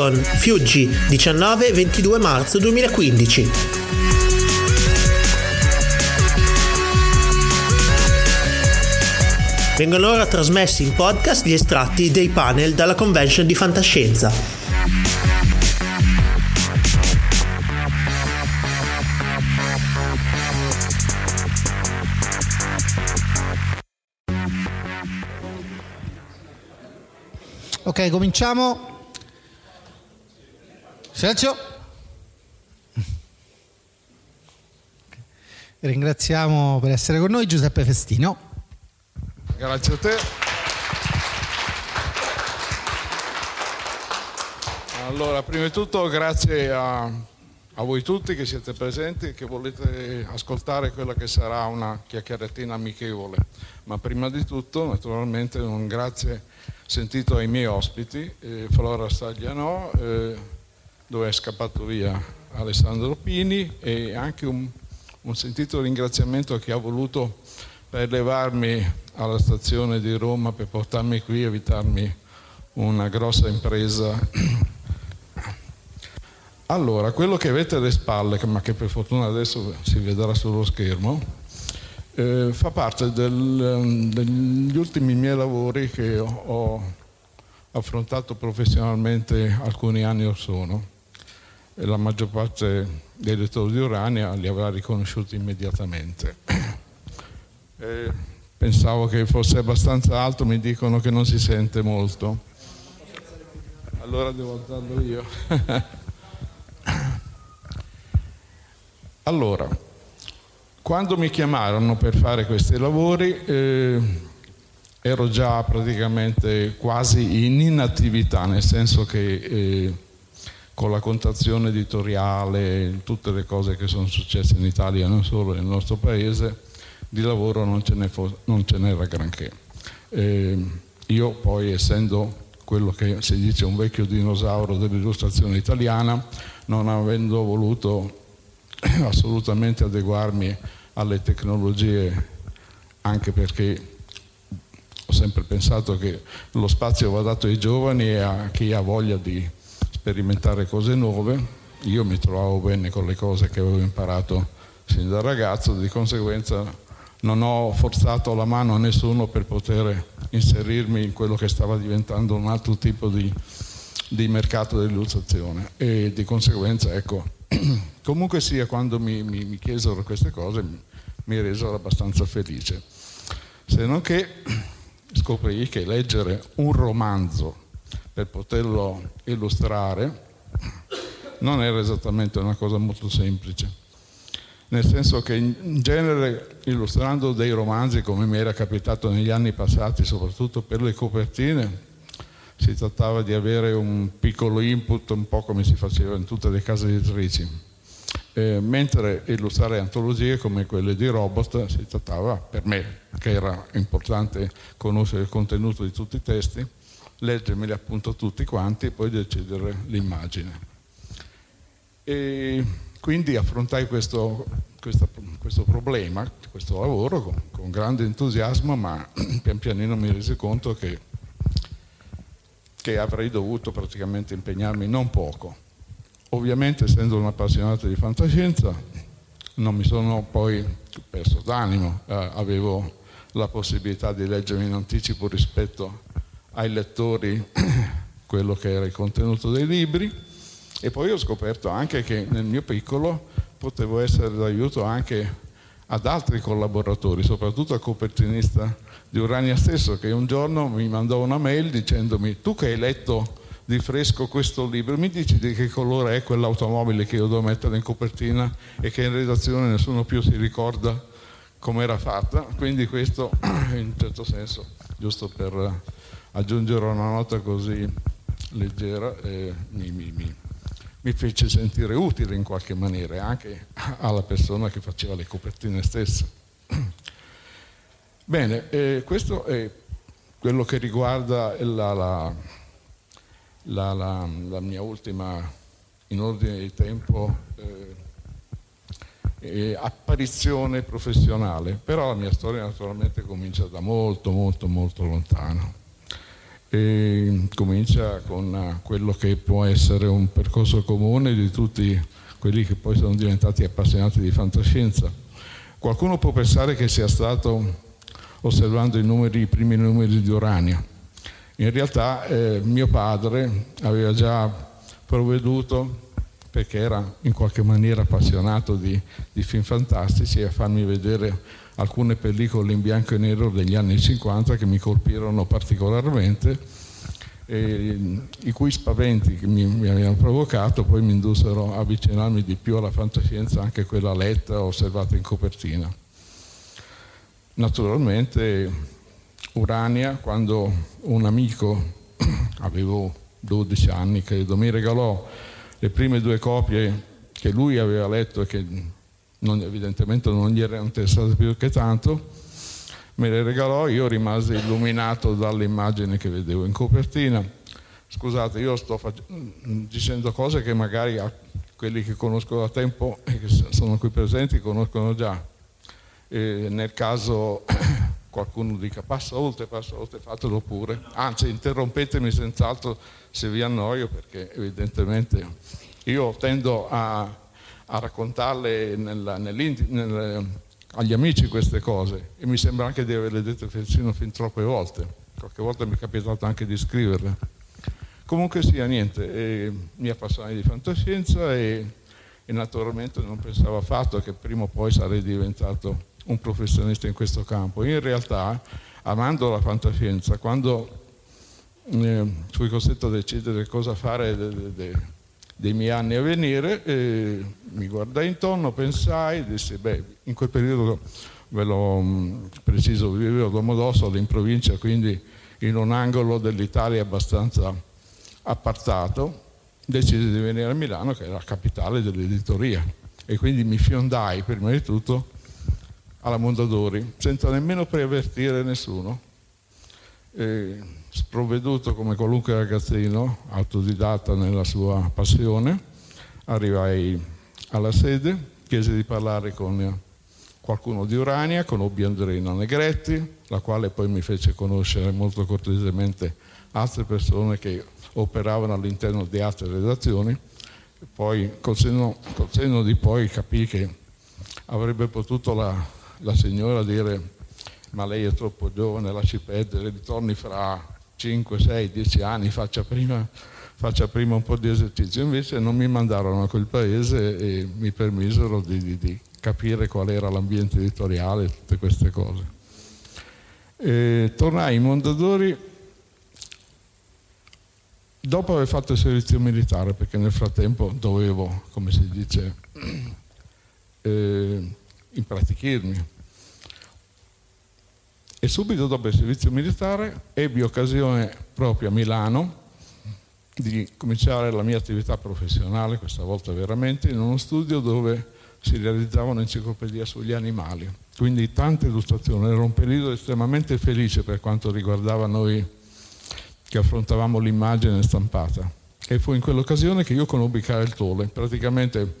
Dipcon Fiuggi 19-22 marzo 2015 Vengono ora trasmessi in podcast gli estratti dei panel dalla convention di fantascienza. Ok, cominciamo. Silenzio. Ringraziamo per essere con noi Giuseppe Festino. Grazie a te. Allora, prima di tutto grazie a, a voi tutti che siete presenti e che volete ascoltare quella che sarà una chiacchieratina amichevole. Ma prima di tutto, naturalmente, un grazie sentito ai miei ospiti, eh, Flora Staglianò, eh, dove è scappato via Alessandro Pini e anche un, un sentito ringraziamento a chi ha voluto per levarmi alla stazione di Roma per portarmi qui e evitarmi una grossa impresa. Allora, quello che avete alle spalle, ma che per fortuna adesso si vedrà sullo schermo, eh, fa parte del, degli ultimi miei lavori che ho, affrontato professionalmente alcuni anni or sono. E la maggior parte dei lettori di Urania li avrà riconosciuti immediatamente. Eh, pensavo che fosse abbastanza alto, mi dicono che non si sente molto. Allora devo alzarlo io. allora, quando mi chiamarono per fare questi lavori, eh, ero già praticamente quasi in inattività, nel senso che eh, con la contazione editoriale, tutte le cose che sono successe in Italia, non solo nel nostro paese, di lavoro non ce, fo- non ce n'era granché. Eh, io poi essendo quello che si dice un vecchio dinosauro dell'illustrazione italiana, non avendo voluto assolutamente adeguarmi alle tecnologie, anche perché ho sempre pensato che lo spazio va dato ai giovani e a chi ha voglia di sperimentare cose nuove. Io mi trovavo bene con le cose che avevo imparato sin da ragazzo, di conseguenza non ho forzato la mano a nessuno per poter inserirmi in quello che stava diventando un altro tipo di, di mercato dell'illustrazione e di conseguenza ecco comunque sia quando mi, mi, mi chiesero queste cose mi, mi resero abbastanza felice se non che scoprì che leggere un romanzo per poterlo illustrare non era esattamente una cosa molto semplice nel senso che in genere illustrando dei romanzi come mi era capitato negli anni passati, soprattutto per le copertine, si trattava di avere un piccolo input, un po' come si faceva in tutte le case editrici. Eh, mentre illustrare antologie come quelle di Robot si trattava, per me, che era importante conoscere il contenuto di tutti i testi, leggermeli appunto tutti quanti e poi decidere l'immagine. E quindi affrontai questo, questo, questo problema, questo lavoro con, con, grande entusiasmo, ma pian pianino mi resi conto che, che avrei dovuto praticamente impegnarmi non poco. Ovviamente essendo un appassionato di fantascienza non mi sono poi perso d'animo, eh, avevo la possibilità di leggermi in anticipo rispetto ai lettori quello che era il contenuto dei libri. E poi ho scoperto anche che nel mio piccolo potevo essere d'aiuto anche ad altri collaboratori, soprattutto al copertinista di Urania stesso, che un giorno mi mandò una mail dicendomi tu che hai letto di fresco questo libro, mi dici di che colore è quell'automobile che io devo mettere in copertina e che in redazione nessuno più si ricorda come era fatta, quindi questo in un certo senso, giusto per aggiungere una nota così leggera, eh, mi, mi, mi mi fece sentire utile in qualche maniera anche alla persona che faceva le copertine stesse. Bene, eh, questo è quello che riguarda la, la, la, la, mia ultima, in ordine di tempo, eh, eh, apparizione professionale, però la mia storia naturalmente comincia da molto, molto, molto lontano e comincia con eh, quello che può essere un percorso comune di tutti quelli che poi sono diventati appassionati di fantascienza. Qualcuno può pensare che sia stato osservando i, numeri, i primi numeri di Urania. In realtà eh, mio padre aveva già provveduto, perché era in qualche maniera appassionato di, di film fantastici, a farmi vedere alcune pellicole in bianco e nero degli anni 50 che mi colpirono particolarmente, e, i cui spaventi che mi, mi, avevano provocato poi mi indussero a avvicinarmi di più alla fantascienza, anche quella letta, osservata in copertina. Naturalmente Urania, quando un amico, avevo 12 anni credo, mi regalò le prime due copie che lui aveva letto e che non, evidentemente non gli erano interessate più che tanto, me le regalò, io rimasi illuminato dalle immagini che vedevo in copertina. Scusate, io sto fac- dicendo cose che magari a quelli che conosco da tempo e che sono qui presenti conoscono già. E nel caso qualcuno dica passa oltre, passa oltre, fatelo pure. Anzi, interrompetemi senz'altro se vi annoio perché evidentemente io tendo a a raccontarle nella, nel, agli amici queste cose e mi sembra anche di averle dette persino fin troppe volte, qualche volta mi è capitato anche di scriverle. Comunque sia, niente, eh, mi appassionai di fantascienza e, e naturalmente non pensavo affatto che prima o poi sarei diventato un professionista in questo campo. In realtà, amando la fantascienza, quando eh, fui costretto a decidere cosa fare de, de, de, dei miei anni a venire, mi guardai intorno, pensai, dissi, beh, in quel periodo, ve l'ho mm, preciso, vivevo a Domodossola in provincia, quindi in un angolo dell'Italia abbastanza appartato, decisi di venire a Milano, che è la capitale dell'editoria, e quindi mi fiondai prima di tutto alla Mondadori, senza nemmeno preavvertire nessuno. E sprovveduto come qualunque ragazzino, autodidatta nella sua passione, arrivai alla sede, chiesi di parlare con qualcuno di Urania, conobbi Andreina Negretti, la quale poi mi fece conoscere molto cortesemente altre persone che operavano all'interno di altre redazioni. Poi col senno, col senno di poi capì che avrebbe potuto la, la signora dire ma lei è troppo giovane, lasci perdere, ritorni fra 5, 6, 10 anni, faccia prima, faccia prima, un po' di esercizio. Invece non mi mandarono a quel paese e mi permisero di, di, di capire qual era l'ambiente editoriale e tutte queste cose. E tornai in Mondadori dopo aver fatto il servizio militare, perché nel frattempo dovevo, come si dice, eh, impratichirmi. E subito dopo il servizio militare ebbi occasione proprio a Milano di cominciare la mia attività professionale, questa volta veramente, in uno studio dove si realizzava un'enciclopedia sugli animali. Quindi tante illustrazioni, era un periodo estremamente felice per quanto riguardava noi che affrontavamo l'immagine stampata. E fu in quell'occasione che io conobbi Karel Tolle. Praticamente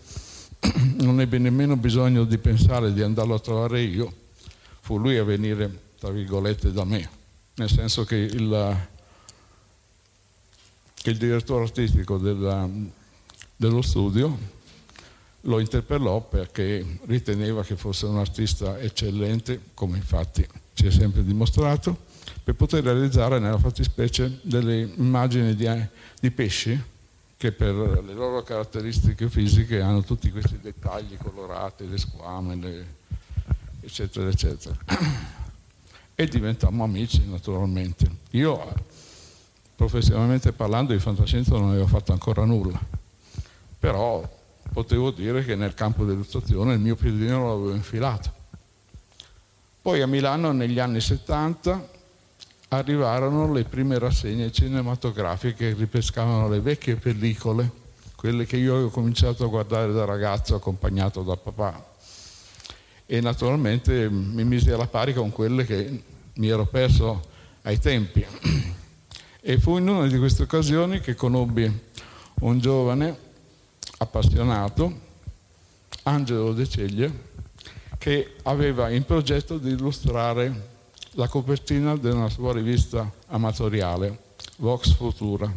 non ebbe nemmeno bisogno di pensare di andarlo a trovare io, fu lui a venire, tra virgolette, da me. Nel senso che il, il direttore artistico della, dello studio lo interpellò perché riteneva che fosse un artista eccellente, come infatti si è sempre dimostrato, per poter realizzare nella fattispecie delle immagini di, di pesci che per le loro caratteristiche fisiche hanno tutti questi dettagli colorati, le squame, le, eccetera, eccetera. E diventammo amici naturalmente. Io professionalmente parlando di fantascienza non avevo fatto ancora nulla, però potevo dire che nel campo dell'illustrazione il mio piedino l'avevo infilato. Poi a Milano negli anni 70 arrivarono le prime rassegne cinematografiche che ripescavano le vecchie pellicole, quelle che io avevo cominciato a guardare da ragazzo accompagnato da papà. E naturalmente mi misi alla pari con quelle che mi ero perso ai tempi. E fu in una di queste occasioni che conobbi un giovane appassionato, Angelo De Ceglie, che aveva in progetto di illustrare la copertina della sua rivista amatoriale, Vox Futura.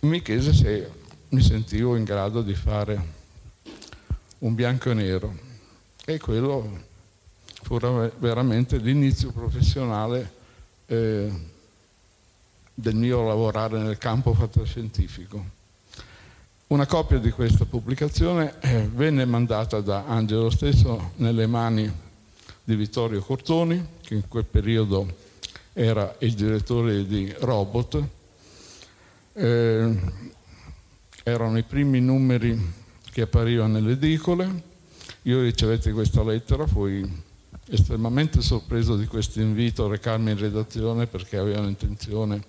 Mi chiese se mi sentivo in grado di fare un bianco e nero e quello fu veramente l'inizio professionale eh, del mio lavorare nel campo fantascientifico. Una copia di questa pubblicazione eh, venne mandata da Angelo stesso nelle mani di Vittorio Cortoni, che in quel periodo era il direttore di Robot. Eh, erano i primi numeri che apparivano nelle edicole. Io ricevetti questa lettera, fui estremamente sorpreso di questo invito a recarmi in redazione perché avevano intenzione,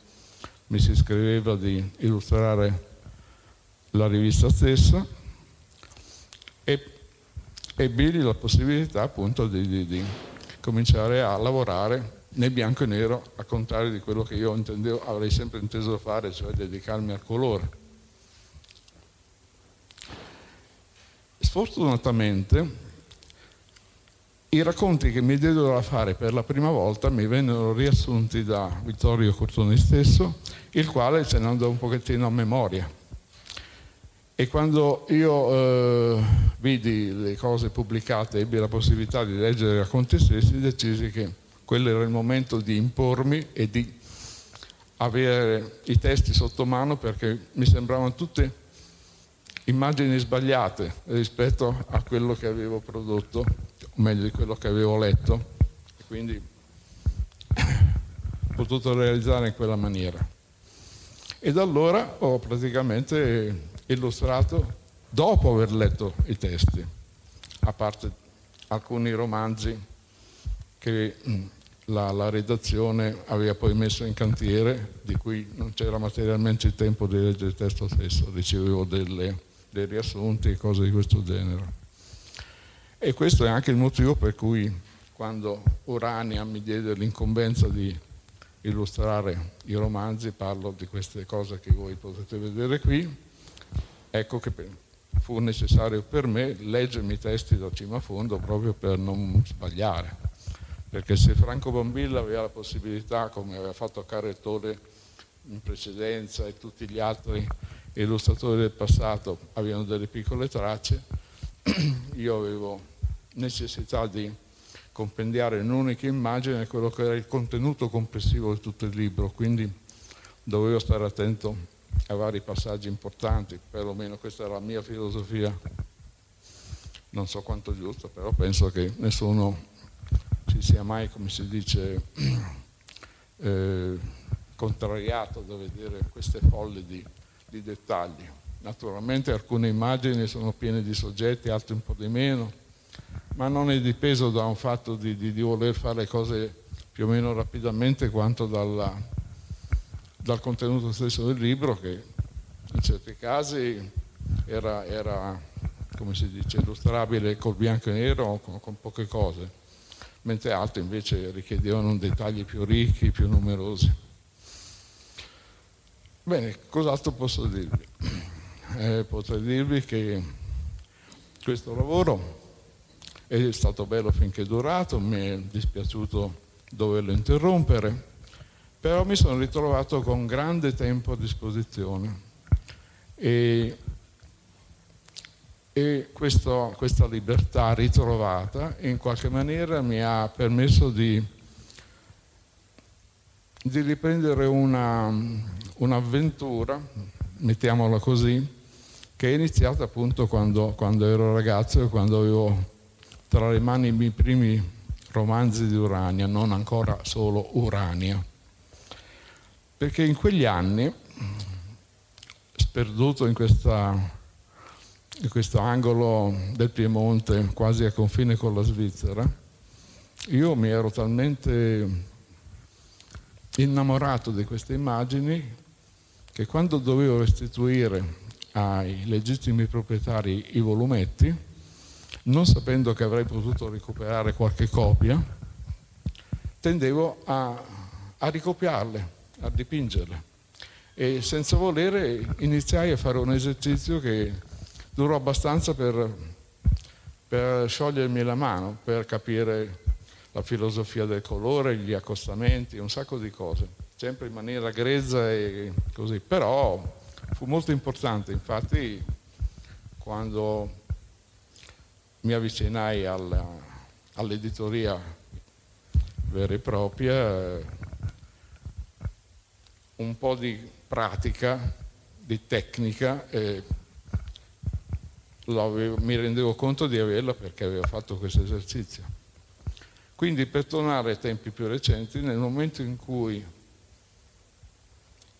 mi si scriveva di illustrare la rivista stessa e ebbi la possibilità appunto di, di, di, cominciare a lavorare nel bianco e nero a contrario di quello che io intendevo, avrei sempre inteso fare, cioè dedicarmi al colore. Sfortunatamente i racconti che mi diedero da fare per la prima volta mi vennero riassunti da Vittorio Cortoni stesso, il quale ce ne andò un pochettino a memoria. E quando io eh, vidi le cose pubblicate, ebbi la possibilità di leggere i racconti stessi, decisi che quello era il momento di impormi e di avere i testi sotto mano perché mi sembravano tutte immagini sbagliate rispetto a quello che avevo prodotto, o meglio di quello che avevo letto, e quindi ho potuto realizzare in quella maniera. E da allora ho praticamente illustrato dopo aver letto i testi, a parte alcuni romanzi che mm, la, la, redazione aveva poi messo in cantiere, di cui non c'era materialmente il tempo di leggere il testo stesso, ricevevo delle, dei riassunti e cose di questo genere. E questo è anche il motivo per cui quando Urania mi diede l'incombenza di illustrare i romanzi, parlo di queste cose che voi potete vedere qui, ecco che fu necessario per me leggermi i testi da cima a fondo proprio per non sbagliare. Perché se Franco Bombilla aveva la possibilità, come aveva fatto Carrettore in precedenza e tutti gli altri illustratori del passato avevano delle piccole tracce, io avevo necessità di compendiare in un'unica immagine quello che era il contenuto complessivo di tutto il libro, quindi dovevo stare attento a vari passaggi importanti, perlomeno questa è la mia filosofia, non so quanto giusto, però penso che nessuno ci sia mai, come si dice, eh, contrariato da vedere queste folle di, di dettagli. Naturalmente alcune immagini sono piene di soggetti, altre un po' di meno, ma non è dipeso da un fatto di, di, di voler fare cose più o meno rapidamente quanto dalla, dal contenuto stesso del libro che in certi casi era, era come si dice, illustrabile col bianco e nero con, con poche cose, mentre altri invece richiedevano dettagli più ricchi, più numerosi. Bene, cos'altro posso dirvi? Eh, potrei dirvi che questo lavoro è stato bello finché è durato, mi è dispiaciuto doverlo interrompere, però mi sono ritrovato con grande tempo a disposizione e, e questo, questa libertà ritrovata in qualche maniera mi ha permesso di, di riprendere una, un'avventura, mettiamola così, che è iniziata appunto quando, quando ero ragazzo e quando avevo tra le mani i miei primi romanzi di Urania, non ancora solo Urania. Perché in quegli anni, sperduto in, questa, in questo angolo del Piemonte, quasi a confine con la Svizzera, io mi ero talmente innamorato di queste immagini che quando dovevo restituire ai legittimi proprietari i volumetti, non sapendo che avrei potuto recuperare qualche copia, tendevo a, a ricopiarle, a dipingerle. E senza volere iniziai a fare un esercizio che durò abbastanza per, per sciogliermi la mano, per capire la filosofia del colore, gli accostamenti, un sacco di cose, sempre in maniera grezza e così. Però fu molto importante, infatti quando mi avvicinai alla, all'editoria vera e propria, un po' di pratica, di tecnica, eh, mi rendevo conto di averla perché avevo fatto questo esercizio. Quindi per tornare ai tempi più recenti, nel momento in cui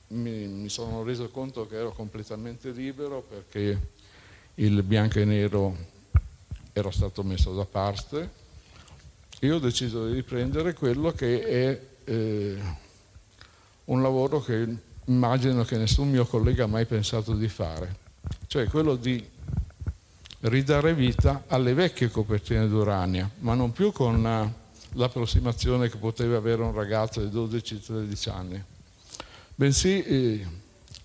mi, mi sono reso conto che ero completamente libero perché il bianco e nero era stato messo da parte, io ho deciso di riprendere quello che è eh, un lavoro che immagino che nessun mio collega ha mai pensato di fare, cioè quello di ridare vita alle vecchie copertine d'Urania, ma non più con l'approssimazione che poteva avere un ragazzo di 12-13 anni, bensì eh,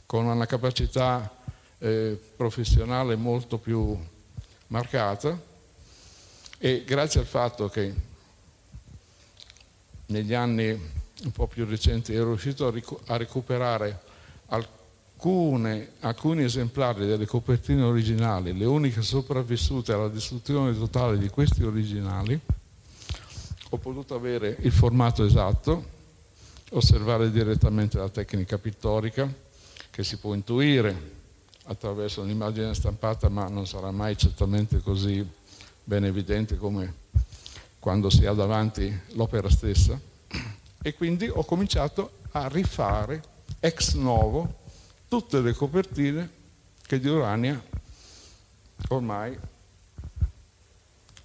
con una capacità eh, professionale molto più marcata e grazie al fatto che negli anni un po' più recenti ero riuscito a, ric- a recuperare alcune, alcuni esemplari delle copertine originali, le uniche sopravvissute alla distruzione totale di questi originali, ho potuto avere il formato esatto, osservare direttamente la tecnica pittorica che si può intuire attraverso un'immagine stampata, ma non sarà mai certamente così ben evidente come quando si ha davanti l'opera stessa. E quindi ho cominciato a rifare ex novo tutte le copertine che di Urania ormai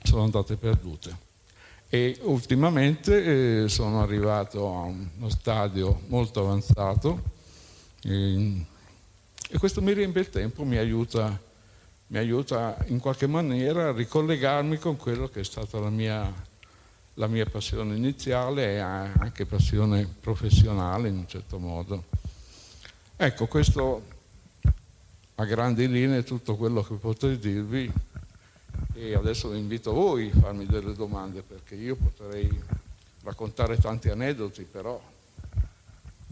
sono andate perdute. E ultimamente eh, sono arrivato a uno stadio molto avanzato e, e questo mi riempie il tempo, mi aiuta mi aiuta in qualche maniera a ricollegarmi con quello che è stata la mia, la mia passione iniziale e anche passione professionale in un certo modo. Ecco, questo a grandi linee è tutto quello che potrei dirvi e adesso invito voi a farmi delle domande perché io potrei raccontare tanti aneddoti, però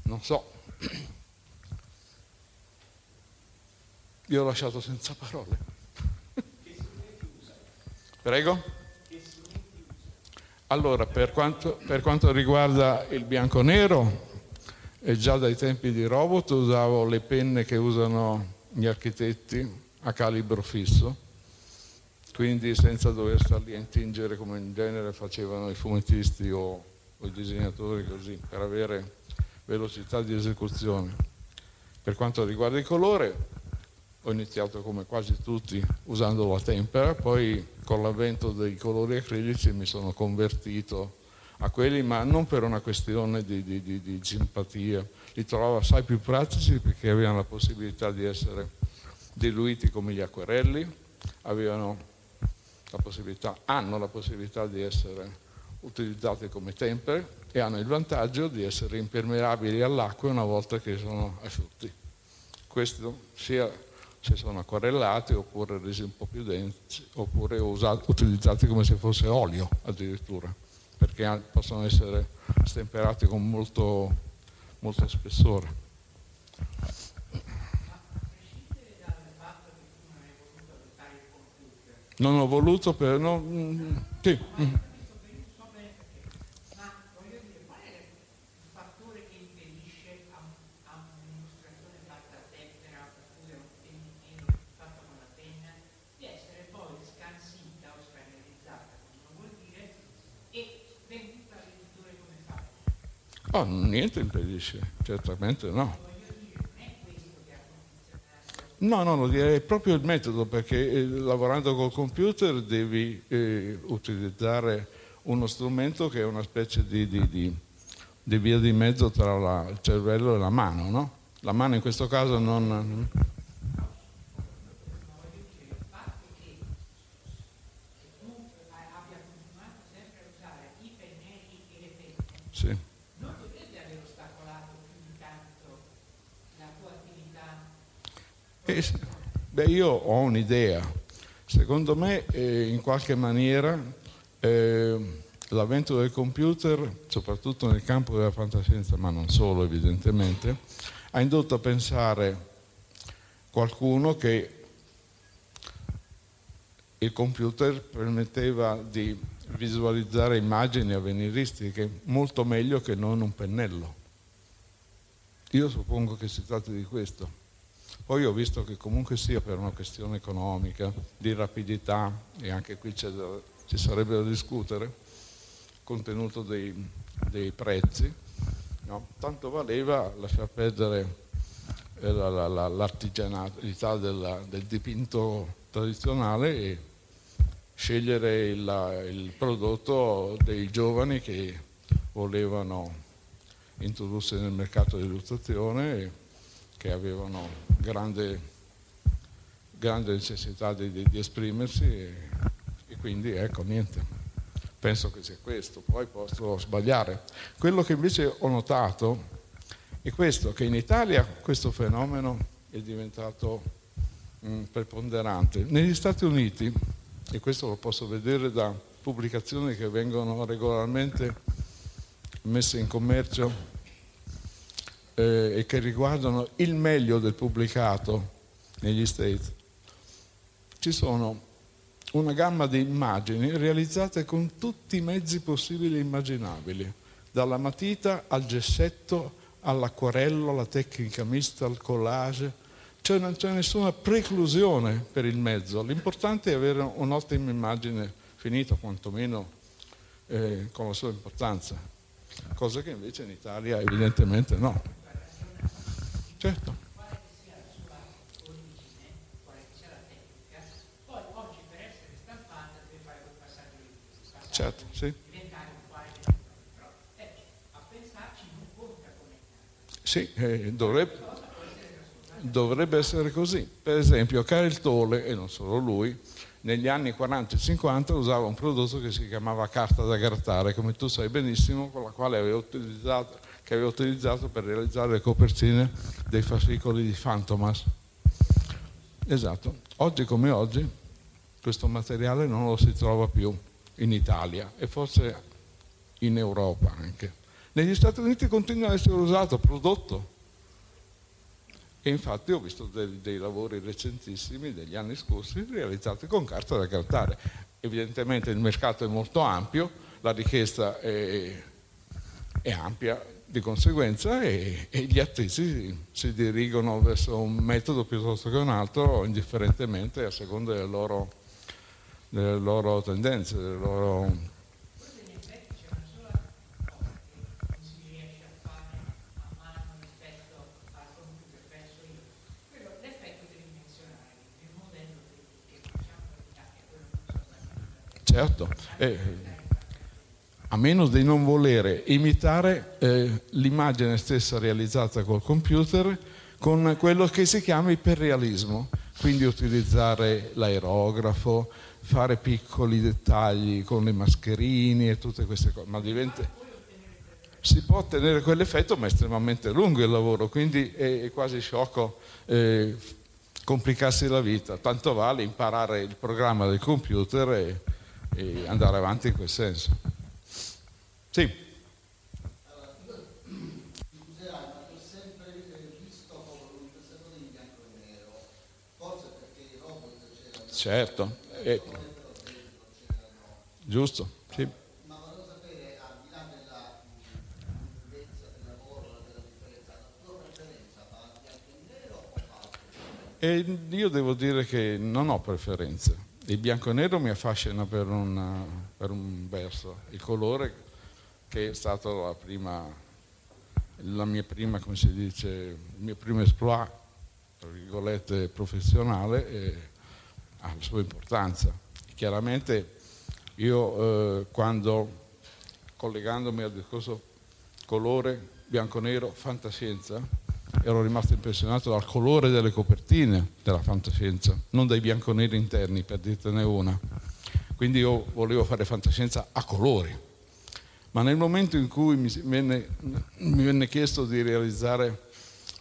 non so. Io ho lasciato senza parole. Prego? Allora, per quanto, per quanto riguarda il bianco-nero, già dai tempi di Robot usavo le penne che usano gli architetti a calibro fisso, quindi senza dover starli a intingere come in genere facevano i fumettisti o, o i disegnatori così, per avere velocità di esecuzione. Per quanto riguarda il colore, ho iniziato come quasi tutti usando la tempera, poi con l'avvento dei colori acrilici mi sono convertito a quelli, ma non per una questione di, di, di, di simpatia, li trovavo assai più pratici perché avevano la possibilità di essere diluiti come gli acquerelli, avevano la hanno la possibilità di essere utilizzati come tempere e hanno il vantaggio di essere impermeabili all'acqua una volta che sono asciutti. Questo sia se sono acquarellati oppure resi un po' più densi oppure usati, utilizzati come se fosse olio addirittura perché possono essere stemperati con molto, molto spessore. Non ho voluto per... No, mm, sì. Mm. Oh, niente impedisce, certamente no. No, no, no, direi proprio il metodo, perché eh, lavorando col computer devi eh, utilizzare uno strumento che è una specie di, di, di, di via di mezzo tra la, il cervello e la mano, no? La mano in questo caso non... Sì. Eh, beh, io ho un'idea. Secondo me, eh, in qualche maniera, eh, l'avvento del computer, soprattutto nel campo della fantascienza, ma non solo evidentemente, ha indotto a pensare qualcuno che il computer permetteva di visualizzare immagini avveniristiche molto meglio che non un pennello. Io suppongo che si tratti di questo. Poi ho visto che comunque sia per una questione economica, di rapidità, e anche qui ci sarebbe da discutere, contenuto dei, dei prezzi, no? tanto valeva lasciar perdere eh, la, la, la, l'artigianalità della, del dipinto tradizionale e scegliere il, il prodotto dei giovani che volevano introdursi nel mercato dell'illustrazione che avevano grande, grande necessità di, di, di esprimersi e, e, quindi ecco niente, penso che sia questo, poi posso sbagliare. Quello che invece ho notato è questo, che in Italia questo fenomeno è diventato mh, mm, preponderante. Negli Stati Uniti, e questo lo posso vedere da pubblicazioni che vengono regolarmente messe in commercio eh, e che riguardano il meglio del pubblicato negli States, ci sono una gamma di immagini realizzate con tutti i mezzi possibili e immaginabili, dalla matita al gessetto, all'acquarello, alla tecnica mista, al collage, cioè non c'è nessuna preclusione per il mezzo, l'importante è avere un'ottima immagine finita, quantomeno eh, con la sua importanza, cosa che invece in Italia evidentemente no. Certo. Certo, sì. Sì, eh, dovrebbe, dovrebbe, essere così. Per esempio, Karel Tolle, e non solo lui, negli anni 40 e 50 usava un prodotto che si chiamava carta da grattare, come tu sai benissimo, con la quale aveva utilizzato che aveva utilizzato per realizzare le copertine dei fascicoli di Fantomas. Esatto, oggi come oggi questo materiale non lo si trova più in Italia e forse in Europa anche. Negli Stati Uniti continua a essere usato, prodotto. E infatti ho visto dei, dei lavori recentissimi degli anni scorsi realizzati con carta da grattare. Evidentemente il mercato è molto ampio, la richiesta è, è ampia, di conseguenza e, e gli attrici si dirigono verso un metodo piuttosto che un altro, indifferentemente a seconda delle loro, delle loro tendenze, delle loro certo. Eh, a meno di non volere imitare eh, l'immagine stessa realizzata col computer con quello che si chiama iperrealismo, quindi utilizzare l'aerografo, fare piccoli dettagli con le mascherine e tutte queste cose, ma diventa... Si può ottenere quell'effetto, ma è estremamente lungo il lavoro, quindi è, quasi sciocco eh, complicarsi la vita. Tanto vale imparare il programma del computer e, e andare avanti in quel senso. Sì. Certo, eh, giusto, sì. Ma volevo sapere, al di là della lunghezza del lavoro, della differenza, la tua preferenza va bianco e nero o? E io devo dire che non ho preferenze. Il bianco e nero mi affascina per, una, per un verso, il colore che è stato la prima, la mia prima, come si dice, il mio primo exploit, tra virgolette, professionale. E, ha la sua importanza. Chiaramente io eh, quando collegandomi al discorso colore bianco-nero, fantascienza, ero rimasto impressionato dal colore delle copertine della fantascienza, non dai bianco-neri interni, per dirtene una. Quindi io volevo fare fantascienza a colori. Ma nel momento in cui mi venne, mi venne chiesto di realizzare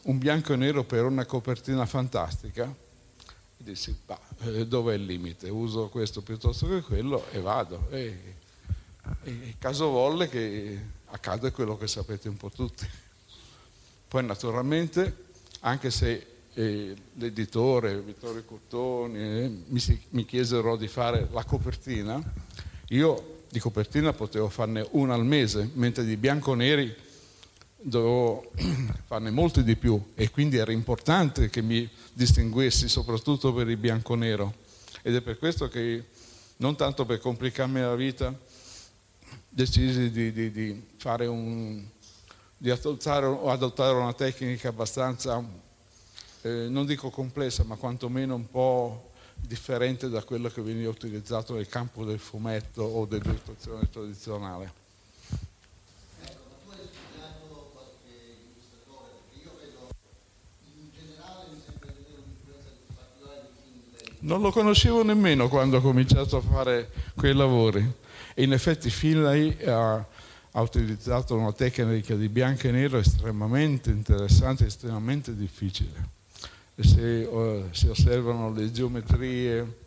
un bianco e nero per una copertina fantastica, dissi, bah, eh, dov'è il limite? Uso questo piuttosto che quello e vado. E, e caso volle che accade quello che sapete un po' tutti. Poi naturalmente, anche se eh, l'editore Vittorio Cottoni eh, mi, si, mi chiesero di fare la copertina, io di copertina potevo farne una al mese, mentre di bianco-neri dovevo farne molti di più. E quindi era importante che mi distinguessi soprattutto per il bianco-nero. Ed è per questo che non tanto per complicarmi la vita decisi di, di, di fare un di adottare, adottare una tecnica abbastanza eh, non dico complessa ma quantomeno un po' differente da quello che veniva utilizzato nel campo del fumetto o dell'illustrazione tradizionale Non lo conoscevo nemmeno quando ho cominciato a fare quei lavori. E in effetti Finlay ha, ha utilizzato una tecnica di bianco e nero estremamente interessante, estremamente difficile. E se uh, si osservano le geometrie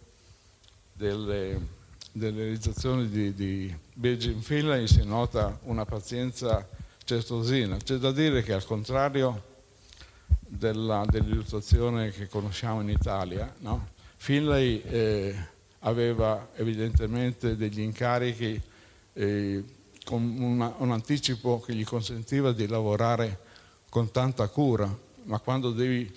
delle, delle realizzazioni di, di Belgian Finlay si nota una pazienza certosina. C'è da dire che al contrario della, dell'illustrazione che conosciamo in Italia, no? Finlay eh, aveva evidentemente degli incarichi eh, con una, un anticipo che gli consentiva di lavorare con tanta cura, ma quando devi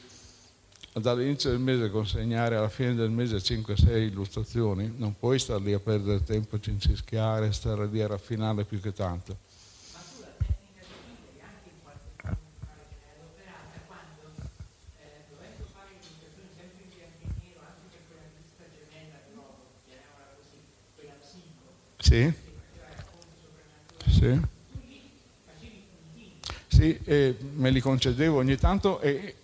dall'inizio del mese consegnare alla fine del mese 5-6 illustrazioni, non puoi stare lì a perdere tempo cincischiare, stare lì a raffinare più che tanto. Sì. Sì. Sì, me li concedevo ogni tanto e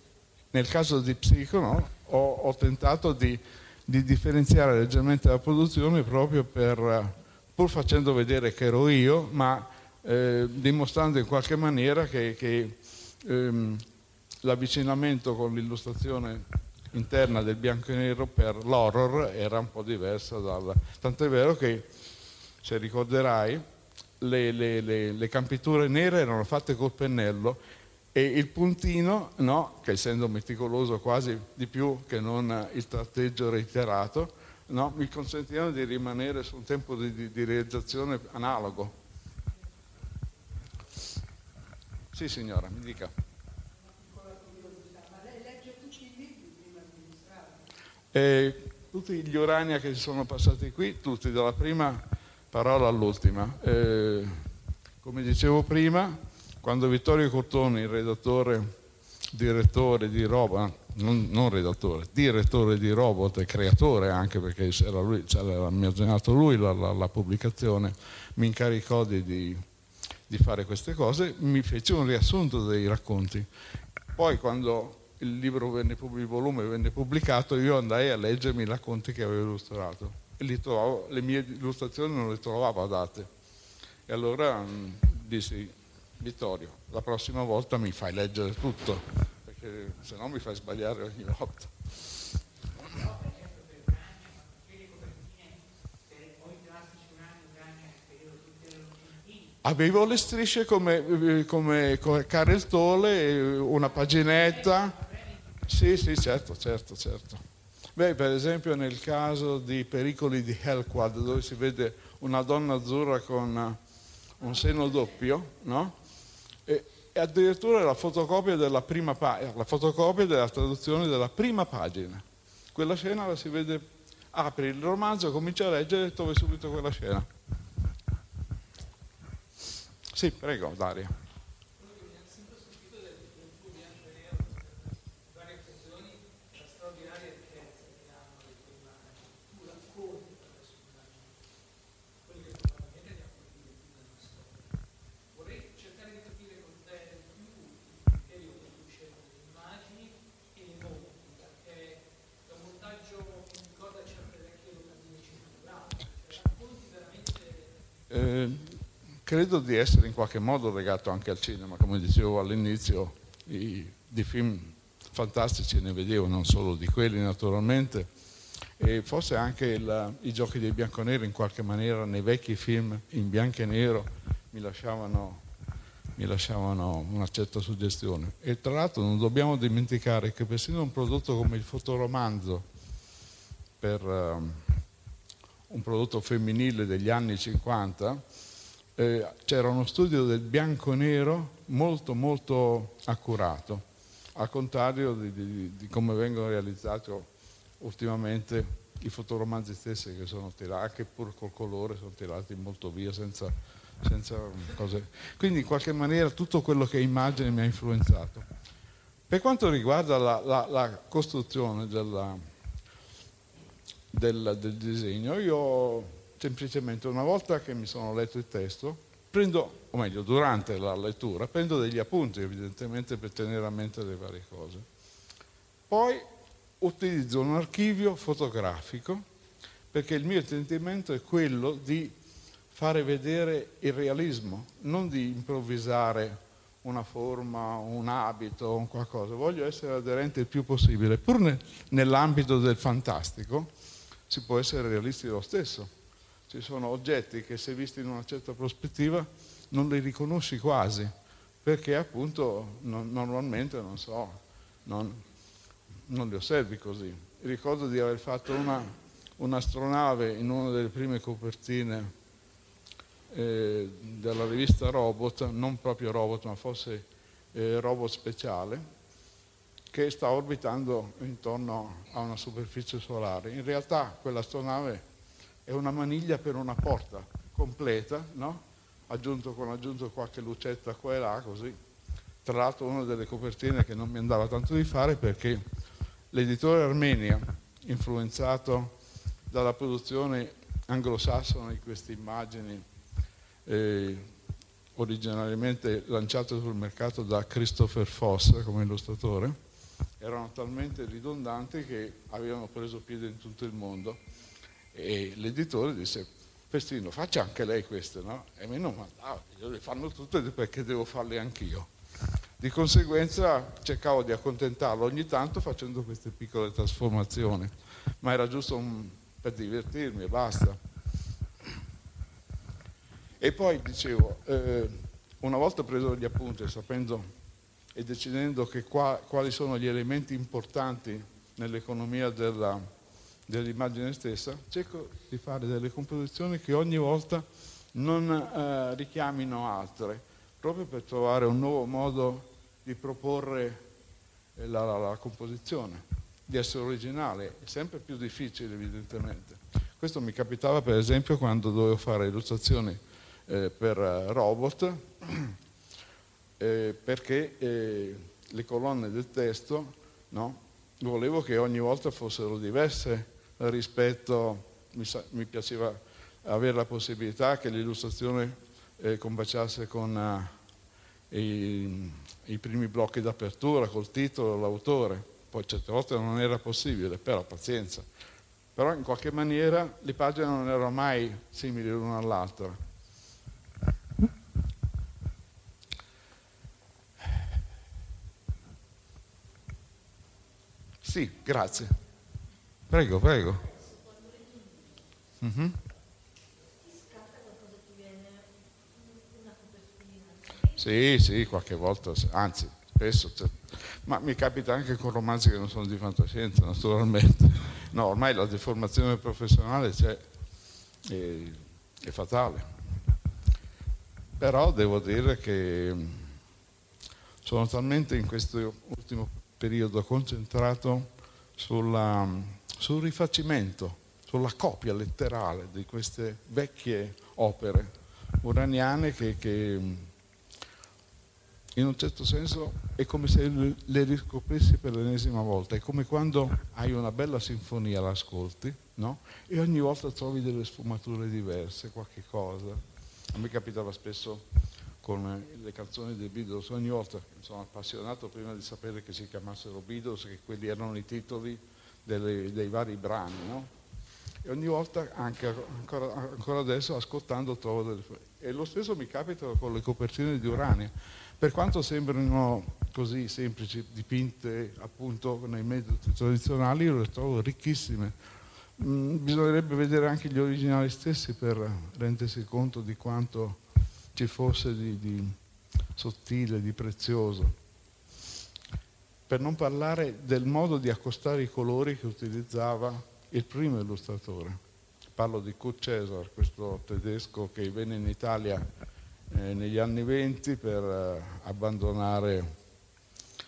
nel caso di Psico no, ho, ho, tentato di, di, differenziare leggermente la produzione proprio per, pur facendo vedere che ero io, ma eh, dimostrando in qualche maniera che, che ehm, l'avvicinamento con l'illustrazione interna del bianco e nero per l'horror era un po' diversa dal... Tant'è vero che se ricorderai, le, le, le, le, campiture nere erano fatte col pennello e il puntino, no, che essendo meticoloso quasi di più che non il tratteggio reiterato, no, mi consentivano di rimanere su un tempo di, di, di realizzazione analogo. Sì signora, mi dica. E tutti gli Urania che si sono passati qui, tutti dalla prima parola all'ultima. Eh, come dicevo prima, quando Vittorio Cottoni, il redattore, direttore di Roba, non, non redattore, direttore di robot e creatore anche perché era lui, c'era immaginato lui la, la, la, pubblicazione, mi incaricò di, di, di fare queste cose, mi fece un riassunto dei racconti. Poi quando il libro venne, il volume venne pubblicato, io andai a leggermi i racconti che avevo illustrato trovavo, le mie illustrazioni non le trovavo adatte. E allora mh, mm, dissi, Vittorio, la prossima volta mi fai leggere tutto, perché se no mi fai sbagliare ogni volta. Avevo le strisce come, come, come Karel Tole, una paginetta. Sì, sì, certo, certo, certo. Beh, per esempio nel caso di Pericoli di Hellquad, dove si vede una donna azzurra con un seno doppio, no? E, e addirittura la fotocopia della prima pagina, la fotocopia della traduzione della prima pagina. Quella scena la si vede, apri il romanzo, comincia a leggere e trovi subito quella scena. Sì, prego, Daria. Credo di essere in qualche modo legato anche al cinema, come dicevo all'inizio, i, di film fantastici ne vedevo, non solo di quelli naturalmente, e forse anche il, i giochi dei bianconeri in qualche maniera nei vecchi film in bianco e nero mi lasciavano, mi lasciavano una certa suggestione. E tra l'altro non dobbiamo dimenticare che persino un prodotto come il fotoromanzo, per um, un prodotto femminile degli anni 50, eh, c'era uno studio del bianco-nero molto molto accurato, al contrario di, di, di come vengono realizzati ultimamente i fotoromanzi stessi che sono tirati, anche pur col colore, sono tirati molto via senza, senza cose. Quindi in qualche maniera tutto quello che è immagine mi ha influenzato. Per quanto riguarda la, la, la costruzione della, del, del disegno, io semplicemente una volta che mi sono letto il testo, prendo, o meglio, durante la lettura, prendo degli appunti evidentemente per tenere a mente le varie cose. Poi utilizzo un archivio fotografico perché il mio sentimento è quello di fare vedere il realismo, non di improvvisare una forma, un abito, un qualcosa. Voglio essere aderente il più possibile. Pur nell'ambito del fantastico si può essere realisti lo stesso ci sono oggetti che se visti in una certa prospettiva non li riconosci quasi, perché appunto non, normalmente non so, non, non, li osservi così. Ricordo di aver fatto una, un'astronave in una delle prime copertine eh, della rivista Robot, non proprio Robot, ma forse eh, Robot speciale, che sta orbitando intorno a una superficie solare. In realtà quell'astronave è una maniglia per una porta completa, no? aggiunto con aggiunto qualche lucetta qua e là, così. Tra l'altro una delle copertine che non mi andava tanto di fare perché l'editore Armenia, influenzato dalla produzione anglosassone di queste immagini eh, originariamente lanciate sul mercato da Christopher Foss come illustratore, erano talmente ridondanti che avevano preso piede in tutto il mondo e l'editore disse, Pestino, faccia anche lei queste, no? E me non mandava, io le fanno tutte perché devo farle anch'io. Di conseguenza cercavo di accontentarlo ogni tanto facendo queste piccole trasformazioni, ma era giusto un, per divertirmi e basta. E poi dicevo, eh, una volta preso gli appunti, sapendo e decidendo qua, quali sono gli elementi importanti nell'economia della, dell'immagine stessa, cerco di fare delle composizioni che ogni volta non eh, richiamino altre, proprio per trovare un nuovo modo di proporre eh, la, la, la, composizione, di essere originale, è sempre più difficile evidentemente. Questo mi capitava per esempio quando dovevo fare illustrazioni eh, per eh, robot, eh, perché le colonne del testo no, volevo che ogni volta fossero diverse rispetto, mi, sa, mi piaceva avere la possibilità che l'illustrazione eh, combaciasse con uh, i, i, primi blocchi d'apertura, col titolo, l'autore. Poi certe volte non era possibile, però pazienza. Però in qualche maniera le pagine non erano mai simili l'una all'altra. Sì, grazie. Prego, prego. Mm-hmm. Sì, sì, qualche volta, anzi, spesso, cioè, ma mi capita anche con romanzi che non sono di fantascienza, naturalmente. No, ormai la deformazione professionale c'è, è, è fatale. Però devo dire che sono talmente in questo ultimo periodo concentrato sulla, sul rifacimento, sulla copia letterale di queste vecchie opere uraniane che, che in un certo senso è come se le riscoprissi per l'ennesima volta, è come quando hai una bella sinfonia, l'ascolti, no? E ogni volta trovi delle sfumature diverse, qualche cosa. A me capitava spesso con le canzoni dei Beatles, ogni volta sono appassionato prima di sapere che si chiamassero Beatles, che quelli erano i titoli delle, dei vari brani, no? E ogni volta, anche ancora, ancora adesso, ascoltando trovo delle... E lo stesso mi capita con le copertine di Urania per quanto sembrino così semplici, dipinte appunto nei metodi tradizionali, io le trovo ricchissime. Mm, bisognerebbe vedere anche gli originali stessi per rendersi conto di quanto ci fosse di, di sottile, di prezioso. Per non parlare del modo di accostare i colori che utilizzava il primo illustratore. Parlo di Kurt Cesar, questo tedesco che venne in Italia eh, negli anni venti per eh, abbandonare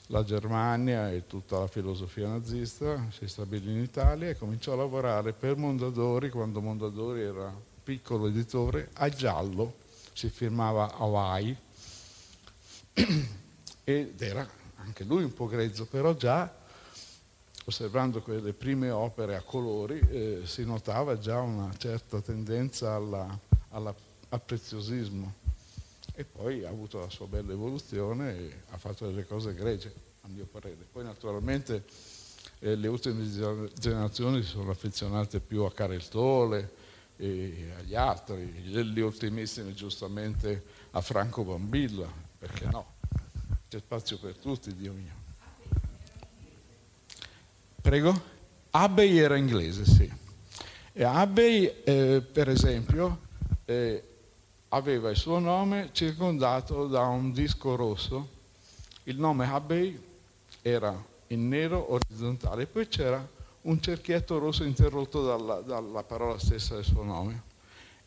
la Germania e tutta la filosofia nazista, si stabilì in Italia e cominciò a lavorare per Mondadori quando Mondadori era piccolo editore a giallo, si firmava Hawaii ed era anche lui un po' grezzo, però già osservando quelle prime opere a colori eh, si notava già una certa tendenza al preziosismo e poi ha avuto la sua bella evoluzione e ha fatto delle cose egregie, a mio parere. Poi naturalmente eh, le ultime generazioni si sono affezionate più a Carestole e agli altri, le ultimissime giustamente a Franco Bambilla, perché no? C'è spazio per tutti, Dio mio. Prego? Abbey era inglese, sì. E Abbey, eh, per esempio, eh, aveva il suo nome circondato da un disco rosso. Il nome Abbey era in nero orizzontale, poi c'era un cerchietto rosso interrotto dalla, dalla parola stessa del suo nome.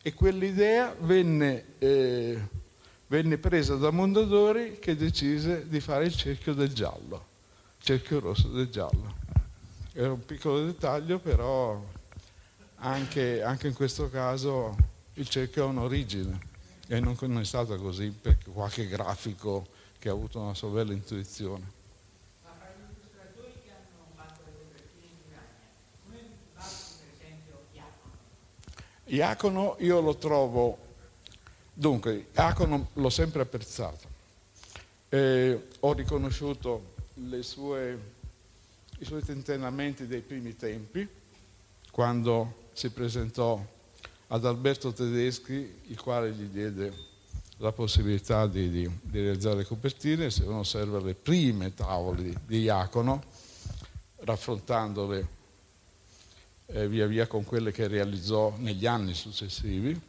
E quell'idea venne, eh, venne presa da Mondadori che decise di fare il cerchio del giallo, cerchio rosso del giallo. Era un piccolo dettaglio, però anche, anche in questo caso il cerchio ha un'origine e non, non è stata così perché qualche grafico che ha avuto una sua bella intuizione. Ma fra gli illustratori che hanno fatto le copertine di Urania, come valuti per esempio Iacono? Iacono io lo trovo, dunque, Iacono l'ho sempre apprezzato. Eh, ho riconosciuto sue, i suoi tentennamenti dei primi tempi, quando si presentò ad Alberto Tedeschi, il quale gli diede la possibilità di, di, di realizzare le copertine, se uno osserva le prime tavole di Iacono, raffrontandole eh, via via con quelle che realizzò negli anni successivi,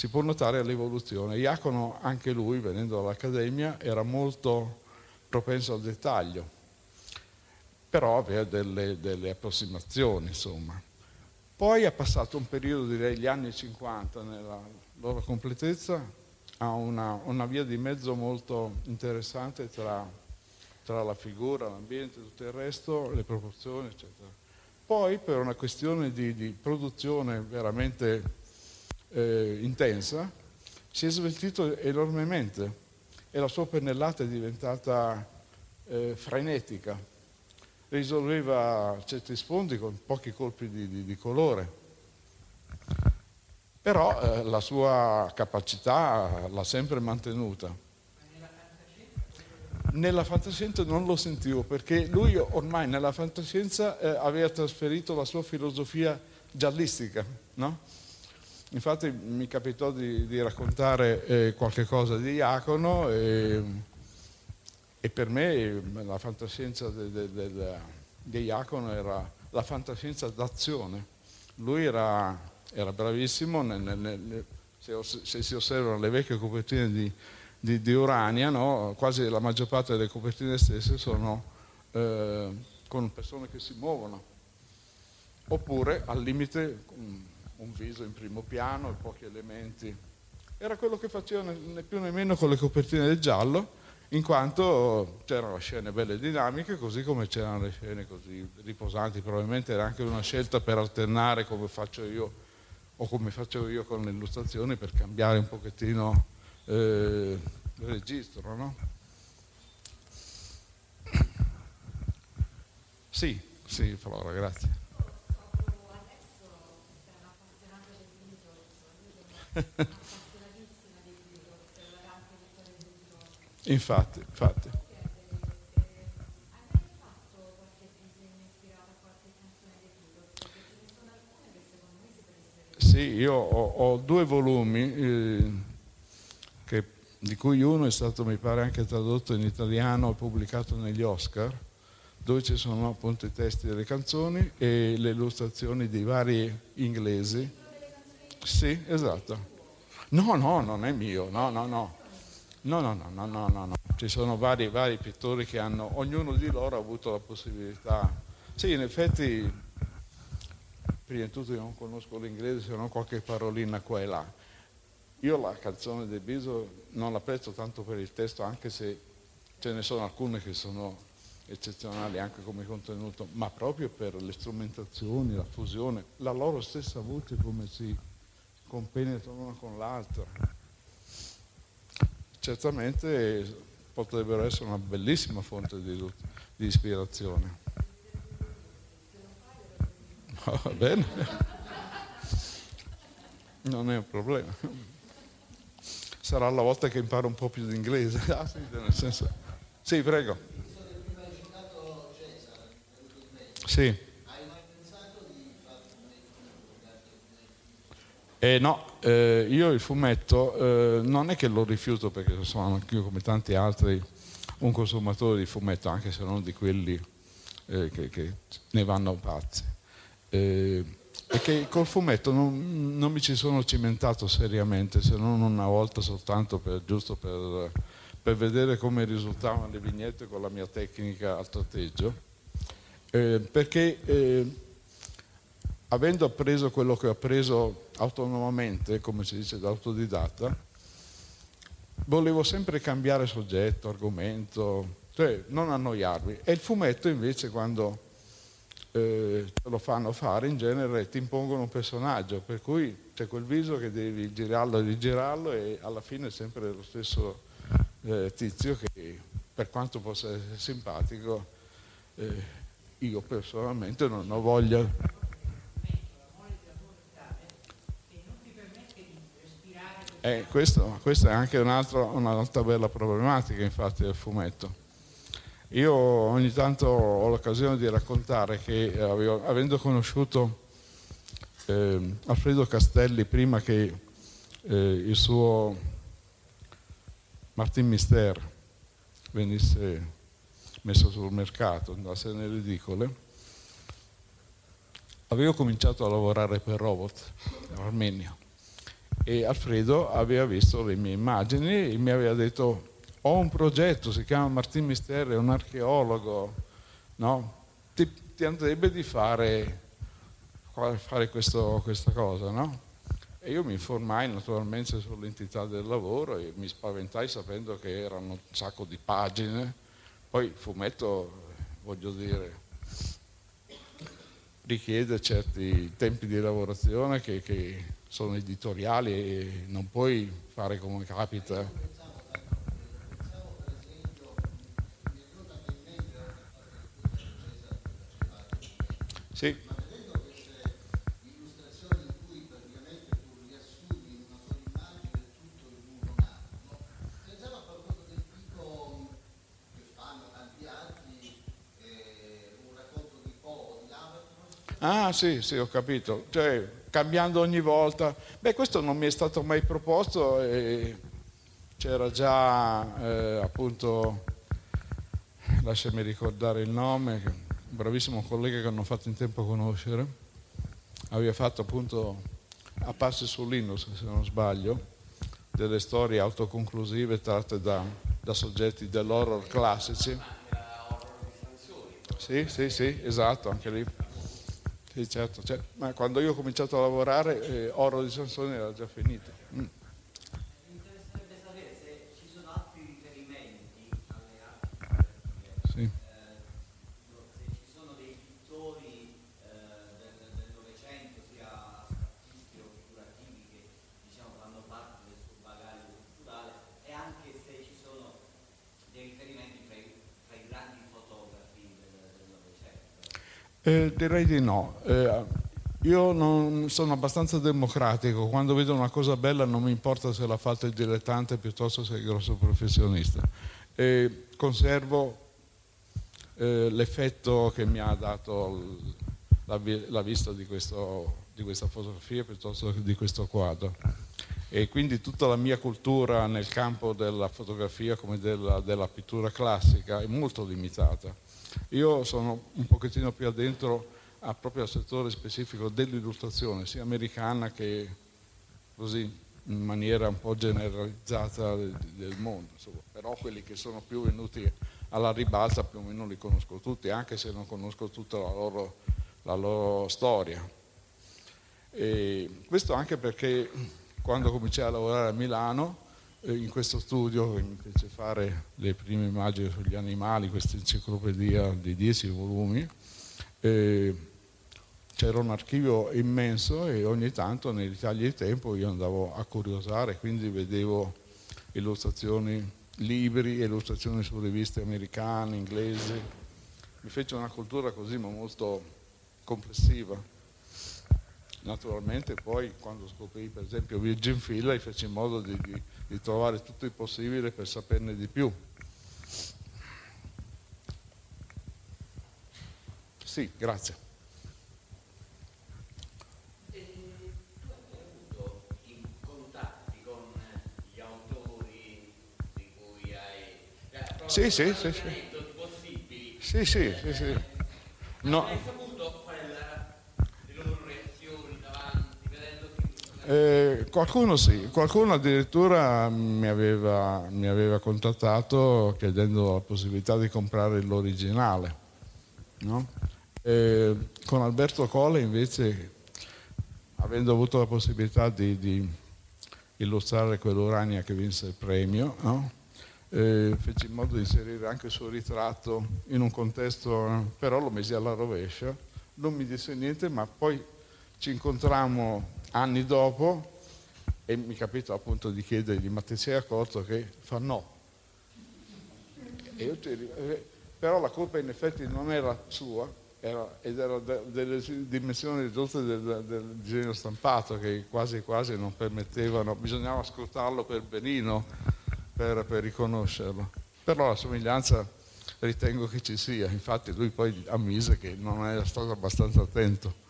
si può notare l'evoluzione. Iacono, anche lui, venendo dall'Accademia, era molto propenso al dettaglio, però aveva delle, delle approssimazioni, insomma. Poi è passato un periodo, direi gli anni 50, nella loro completezza, a una, una via di mezzo molto interessante tra, tra la figura, l'ambiente, tutto il resto, le proporzioni, eccetera. Poi, per una questione di, di produzione veramente eh, intensa, si è sveltito enormemente e la sua pennellata è diventata eh, frenetica. risolveva certi sfondi con pochi colpi di, di- di colore. Però eh, la sua capacità l'ha sempre mantenuta. Nella fantascienza non lo sentivo perché lui ormai nella fantascienza eh, aveva trasferito la sua filosofia giallistica, no? Infatti mi capitò di, di raccontare eh, qualche cosa di Iacono e, e per me eh, la fantascienza de- de- del- di Iacono era la fantascienza d'azione. Lui era, era bravissimo, nel- nel- se, se si osservano le vecchie copertine di, di- di Urania, no? quasi la maggior parte delle copertine stesse sono eh, con persone che si muovono, oppure al limite un, viso in primo piano e pochi elementi. Era quello che faceva né più né meno con le copertine del giallo, in quanto c'erano scene belle e dinamiche, così come c'erano le scene così riposanti. Probabilmente era anche una scelta per alternare come faccio io o come facevo io con le illustrazioni per cambiare un pochettino eh, il registro, no? Sì, sì, Flora, grazie. Infatti, infatti. Sì, io ho, ho due volumi, eh, che- di cui uno è stato, mi pare, anche tradotto in italiano e pubblicato negli Oscar, dove ci sono appunto i testi delle canzoni e le illustrazioni dei vari inglesi. Sì, esatto. No, no, non è mio, no, no, no. No, no, no, no, no, no, no. Ci sono vari, vari pittori che hanno, ognuno di loro ha avuto la possibilità. Sì, in effetti, prima di tutto io non conosco l'inglese, se non qualche parolina qua e là. Io la canzone del Biso non la prezzo tanto per il testo, anche se ce ne sono alcune che sono eccezionali anche come contenuto, ma proprio per le strumentazioni, la fusione, la loro stessa voce come si compenetrano una con l'altra. Certamente potrebbero essere una bellissima fonte di, di ispirazione. Va bene, non è un problema. Sarà la volta che imparo un po' più di inglese. Ah, sì, nel senso... Sì, prego. Sì. Eh, no, eh, io il fumetto eh, non è che lo rifiuto perché sono anch'io come tanti altri un consumatore di fumetto, anche se non di quelli eh, che, che ne vanno pazzi. Eh, e che col fumetto non, non mi ci sono cimentato seriamente, se non una volta soltanto per, giusto per, per vedere come risultavano le vignette con la mia tecnica al tratteggio, eh, perché eh, avendo appreso quello che ho appreso autonomamente, come si dice da autodidatta, volevo sempre cambiare soggetto, argomento, cioè non annoiarmi. E il fumetto invece quando eh, te lo fanno fare in genere ti impongono un personaggio, per cui c'è quel viso che devi girarlo e rigirarlo e alla fine è sempre lo stesso eh, tizio che per quanto possa essere simpatico, eh, io personalmente non ho voglia Eh, questo, questa è anche un'altra, un'altra bella problematica infatti del fumetto. Io ogni tanto ho l'occasione di raccontare che avevo, avendo conosciuto eh, Alfredo Castelli prima che eh, il suo Martin Mister venisse messo sul mercato, andasse nelle edicole, avevo cominciato a lavorare per Robot in Armenia e Alfredo aveva visto le mie immagini e mi aveva detto ho un progetto, si chiama Martin Mister, è un archeologo, no? ti, ti andrebbe di fare, fare questo, questa cosa, no? E io mi informai naturalmente sull'entità del lavoro e mi spaventai sapendo che erano un sacco di pagine. Poi fumetto, voglio dire, richiede certi tempi di lavorazione che, che sono editoriali e non puoi fare come capita. Sì. Ah sì, sì, ho capito. Cioè, cambiando ogni volta. Beh, questo non mi è stato mai proposto e c'era già eh, appunto, lasciami ricordare il nome, un bravissimo collega che hanno fatto in tempo a conoscere, aveva fatto appunto a passi su Linux, se non sbaglio, delle storie autoconclusive tratte da, da soggetti dell'horror classici. Sì, sì, sì, esatto, anche lì. Sì, certo, cioè, ma quando io ho cominciato a lavorare, eh, Oro di Sansone era già finito. Mm. Mi interesserebbe sapere se ci sono altri riferimenti alle arti Sì. eh, se ci sono dei pittori eh, del, del Novecento, sia astrattisti o figurativi, che diciamo fanno parte del suo bagaglio culturale e anche se ci sono dei riferimenti tra i, tra i grandi fotografi del, del Novecento. Eh, direi di no. Eh, io non sono abbastanza democratico, quando vedo una cosa bella non mi importa se l'ha fatto il dilettante piuttosto se il grosso professionista. Eh, conservo l'effetto che mi ha dato la, la vista di, questo- di questa fotografia piuttosto che di questo quadro. E quindi tutta la mia cultura nel campo della fotografia come della, della pittura classica è molto limitata. Io sono un pochettino più addentro a proprio al settore specifico dell'illustrazione, sia americana che così in maniera un po' generalizzata del, mondo. insomma. Però quelli che sono più venuti alla ribalta più o meno li conosco tutti, anche se non conosco tutta la loro, la loro storia. E questo anche perché quando cominciai a lavorare a Milano, in questo studio mi fece fare le prime immagini sugli animali, questa enciclopedia di 10 volumi, eh, c'era un archivio immenso e ogni tanto nei ritagli di tempo io andavo a curiosare, quindi vedevo illustrazioni, libri, illustrazioni su riviste americane, inglesi. Mi fece una cultura così ma molto complessiva. Naturalmente poi quando scoprì per esempio Virgin Fila feci in modo di, di- di trovare tutto il possibile per saperne di più. Sì, grazie. Tu hai avuto in contatti con gli autori di cui hai... eh, proprio Sì, sì, sì, sì. Sì, sì, sì, sì. No, Eh, qualcuno sì, qualcuno addirittura mi aveva, mi aveva contattato chiedendo la possibilità di comprare l'originale. no? Eh, con Alberto Colle invece, avendo avuto la possibilità di, di illustrare quell'Urania che vinse il premio, no? eh, feci in modo di inserire anche il suo ritratto in un contesto, però lo mesi alla rovescia, non mi disse niente, ma poi ci incontrammo anni dopo e mi capitò appunto di chiedergli ma ti sei accorto che? Fa no. Ri- eh, però la colpa in effetti non era sua era- ed era de- delle dimensioni ridotte del, del disegno stampato che quasi quasi non permettevano bisognava scrutarlo per benino per, per riconoscerlo. Però la somiglianza ritengo che ci sia infatti lui poi ammise che non era stato abbastanza attento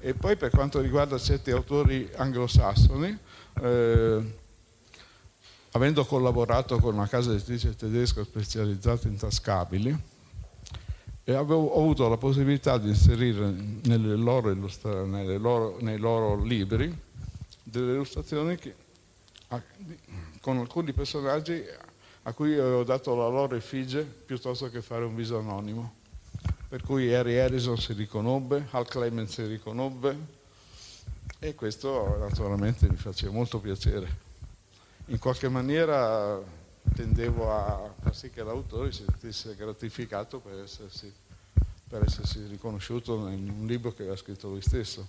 e poi per quanto riguarda certi autori anglosassoni, eh, avendo collaborato con una casa editrice tedesca specializzata in tascabili, e avevo, ho avuto la possibilità di inserire nelle loro illustra- nelle loro- nei loro libri delle illustrazioni che- a- di- con alcuni personaggi a cui avevo dato la loro effigie piuttosto che fare un viso anonimo per cui Harry Harrison si riconobbe, Hal Clement si riconobbe e questo naturalmente mi faceva molto piacere. In qualche maniera tendevo a far sì che l'autore si sentisse gratificato per essersi, per essersi riconosciuto in un libro che aveva scritto lui stesso.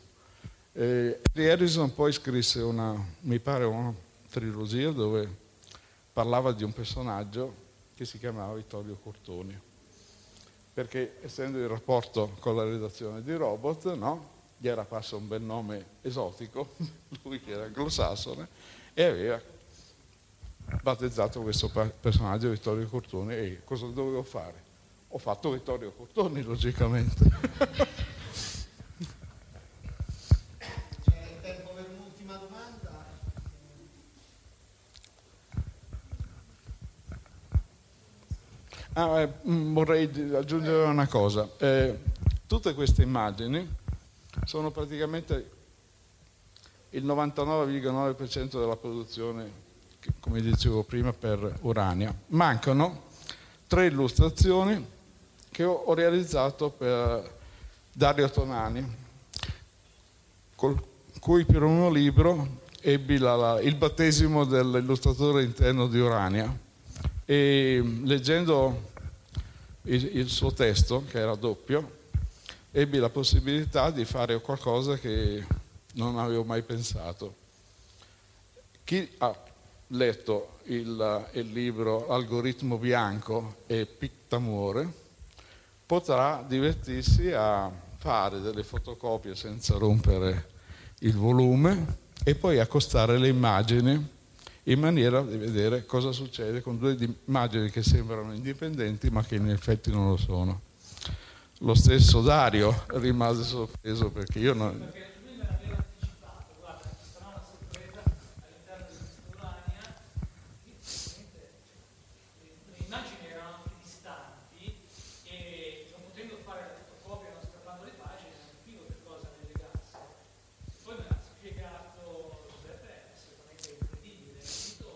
E Harry Harrison poi scrisse una, mi pare, una trilogia dove parlava di un personaggio che si chiamava Vittorio Cortoni perché essendo in rapporto con la redazione di Robot, no? gli era apparso un bel nome esotico, lui che era anglosassone, e aveva battezzato questo personaggio Vittorio Cortoni e cosa dovevo fare? Ho fatto Vittorio Cortoni, logicamente. Ah, eh, mm, vorrei aggiungere una cosa. Eh, tutte queste immagini sono praticamente il 99,9% della produzione, come dicevo prima, per Urania. Mancano tre illustrazioni che ho, realizzato per Dario Tonani, col cui primo libro ebbi la- il battesimo dell'illustratore interno di Urania e leggendo il, il suo testo, che era doppio, ebbi la possibilità di fare qualcosa che non avevo mai pensato. Chi ha letto il, il libro Algoritmo bianco e Pictamore potrà divertirsi a fare delle fotocopie senza rompere il volume e poi accostare le immagini in maniera di vedere cosa succede con due immagini che sembrano indipendenti ma che in effetti non lo sono. Lo stesso Dario rimase sorpreso perché io non... Perché lui me l'aveva anticipato, guarda, ci sarà una sorpresa all'interno di quest'Urania. Ovviamente le immagini erano anche distanti e non potendo fare la fotocopia, non strappando le pagine, non capivo che cosa le legasse. Poi me l'ha spiegato Giuseppe, è assolutamente incredibile, è riuscito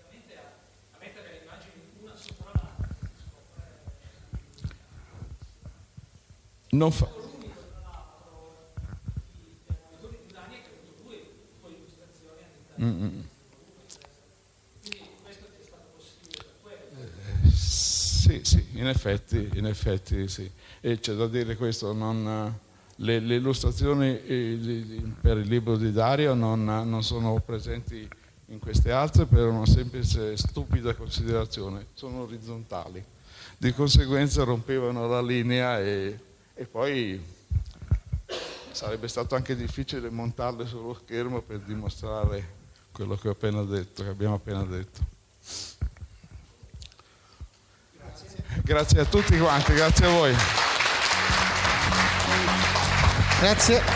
veramente a, a mettere le immagini una sopra l'altra. si scopre Non fa- l'unico tra l'altro di autori di Urania che ha avuto due due illustrazioni all'interno quindi questo ti è stato possibile per quello Sì, sì, in effetti, in effetti sì. E c'è da dire questo, non, le, le illustrazioni eh, per il libro di Dario non, non sono presenti in queste altre per una semplice stupida considerazione, sono orizzontali. Di conseguenza rompevano la linea e, e poi sarebbe stato anche difficile montarle sullo schermo per dimostrare quello che ho appena detto, che abbiamo appena detto. Grazie a tutti quanti, grazie a voi. Grazie.